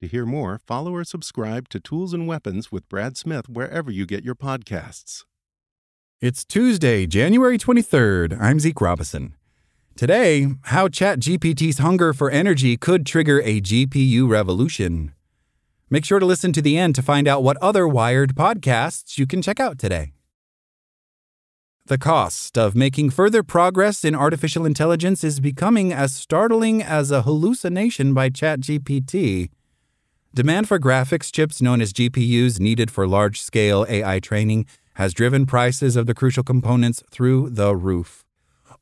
To hear more, follow or subscribe to Tools and Weapons with Brad Smith wherever you get your podcasts. It's Tuesday, January 23rd. I'm Zeke Robison. Today, how ChatGPT's hunger for energy could trigger a GPU revolution. Make sure to listen to the end to find out what other Wired podcasts you can check out today. The cost of making further progress in artificial intelligence is becoming as startling as a hallucination by ChatGPT Demand for graphics chips known as GPUs needed for large scale AI training has driven prices of the crucial components through the roof.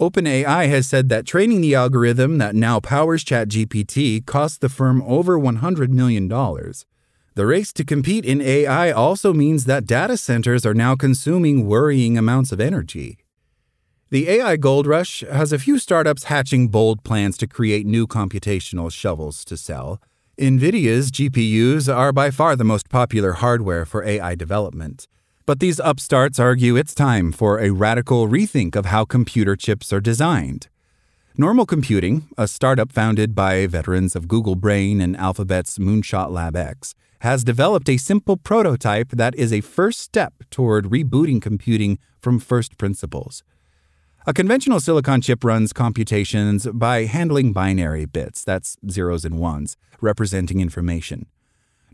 OpenAI has said that training the algorithm that now powers ChatGPT cost the firm over $100 million. The race to compete in AI also means that data centers are now consuming worrying amounts of energy. The AI gold rush has a few startups hatching bold plans to create new computational shovels to sell. NVIDIA's GPUs are by far the most popular hardware for AI development. But these upstarts argue it's time for a radical rethink of how computer chips are designed. Normal Computing, a startup founded by veterans of Google Brain and Alphabet's Moonshot Lab X, has developed a simple prototype that is a first step toward rebooting computing from first principles. A conventional silicon chip runs computations by handling binary bits, that's zeros and ones, representing information.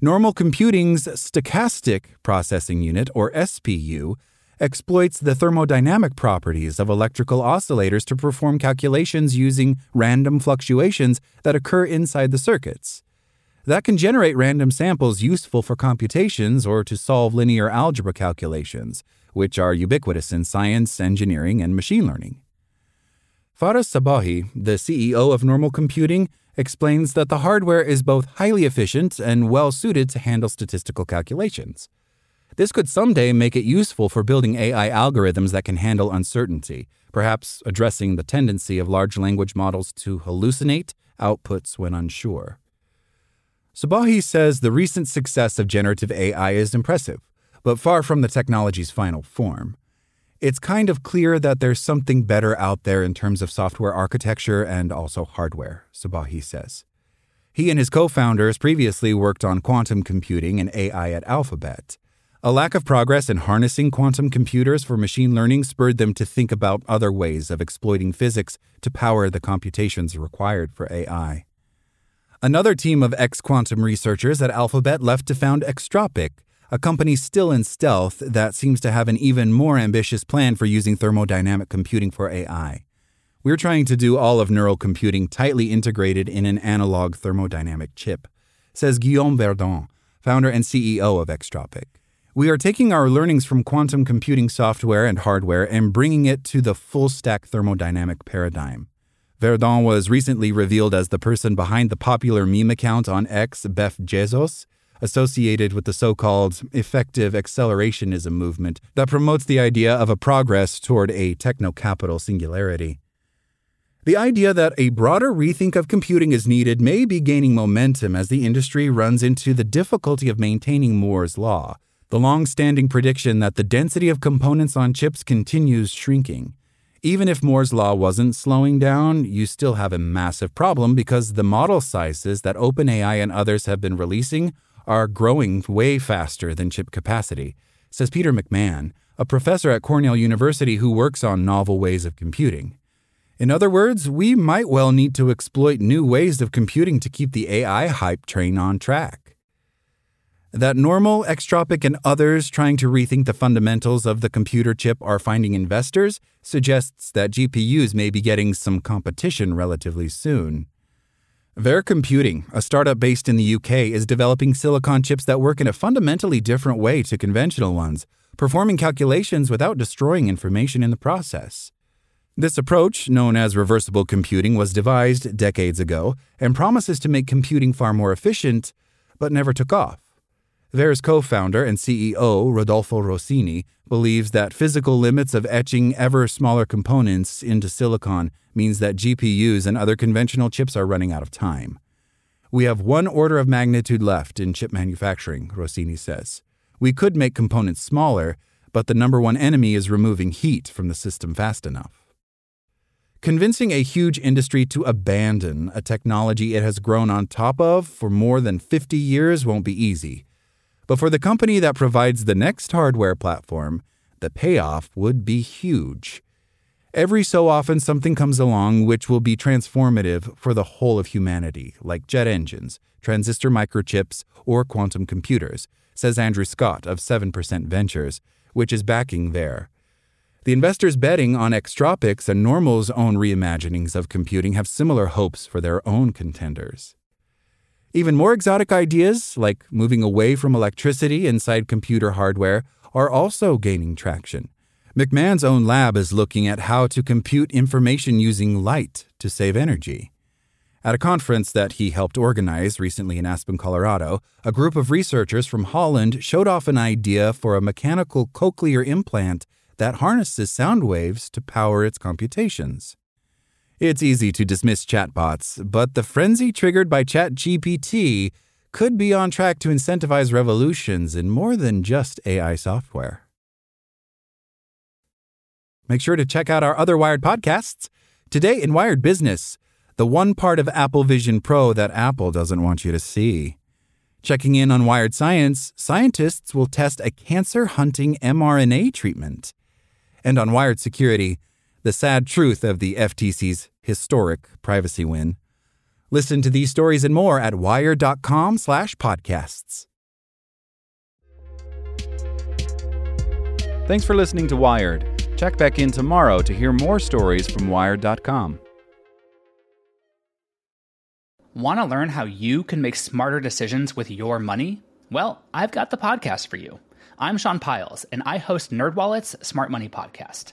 Normal computing's stochastic processing unit, or SPU, exploits the thermodynamic properties of electrical oscillators to perform calculations using random fluctuations that occur inside the circuits. That can generate random samples useful for computations or to solve linear algebra calculations which are ubiquitous in science, engineering, and machine learning. Faris Sbahi, the CEO of Normal Computing, explains that the hardware is both highly efficient and well suited to handle statistical calculations. This could someday make it useful for building AI algorithms that can handle uncertainty, perhaps addressing the tendency of large language models to hallucinate outputs when unsure. Sbahi says the recent success of generative AI is impressive but far from the technology's final form. It's kind of clear that there's something better out there in terms of software architecture and also hardware, Sbahi says. He and his co founders previously worked on quantum computing and AI at Alphabet. A lack of progress in harnessing quantum computers for machine learning spurred them to think about other ways of exploiting physics to power the computations required for AI. Another team of ex quantum researchers at Alphabet left to found Extropic, a company still in stealth that seems to have an even more ambitious plan for using thermodynamic computing for AI. We're trying to do all of neural computing tightly integrated in an analog thermodynamic chip, says Guillaume Verdon, founder and CEO of Extropic. We are taking our learnings from quantum computing software and hardware and bringing it to the full stack thermodynamic paradigm. Verdon was recently revealed as the person behind the popular meme account on X, Beff Jezos, associated with the so called effective accelerationism movement that promotes the idea of a progress toward a techno capital singularity. The idea that a broader rethink of computing is needed may be gaining momentum as the industry runs into the difficulty of maintaining Moore's Law, the long standing prediction that the density of components on chips continues shrinking. Even if Moore's Law wasn't slowing down, you still have a massive problem because the model sizes that OpenAI and others have been releasing are growing way faster than chip capacity, says Peter McMahon, a professor at Cornell University who works on novel ways of computing. In other words, we might well need to exploit new ways of computing to keep the AI hype train on track. That Normal, Extropic, and others trying to rethink the fundamentals of the computer chip are finding investors suggests that GPUs may be getting some competition relatively soon. Vaire Computing, a startup based in the UK, is developing silicon chips that work in a fundamentally different way to conventional ones, performing calculations without destroying information in the process. This approach, known as reversible computing, was devised decades ago and promises to make computing far more efficient, but never took off. Vaire's co founder and CEO, Rodolfo Rossini, believes that physical limits of etching ever smaller components into silicon means that GPUs and other conventional chips are running out of time. We have one order of magnitude left in chip manufacturing, Rossini says. We could make components smaller, but the number one enemy is removing heat from the system fast enough. Convincing a huge industry to abandon a technology it has grown on top of for more than 50 years won't be easy. But for the company that provides the next hardware platform, the payoff would be huge. Every so often, something comes along which will be transformative for the whole of humanity, like jet engines, transistor microchips, or quantum computers, says Andrew Scott of 7% Ventures, which is backing Vaire. The investors betting on Extropics and Normal's own reimaginings of computing have similar hopes for their own contenders. Even more exotic ideas, like moving away from electricity inside computer hardware, are also gaining traction. McMahon's own lab is looking at how to compute information using light to save energy. At a conference that he helped organize recently in Aspen, Colorado, a group of researchers from Holland showed off an idea for a mechanical cochlear implant that harnesses sound waves to power its computations. It's easy to dismiss chatbots, but the frenzy triggered by ChatGPT could be on track to incentivize revolutions in more than just AI software. Make sure to check out our other Wired podcasts. Today in Wired Business, the one part of Apple Vision Pro that Apple doesn't want you to see. Checking in on Wired Science, scientists will test a cancer hunting mRNA treatment and on Wired Security, the sad truth of the FTC's historic privacy win. Listen to these stories and more at wired.com/podcasts. Thanks for listening to Wired. Check back in tomorrow to hear more stories from wired.com. Want to learn how you can make smarter decisions with your money? Well, I've got the podcast for you. I'm Sean Pyles, and I host NerdWallet's Smart Money Podcast.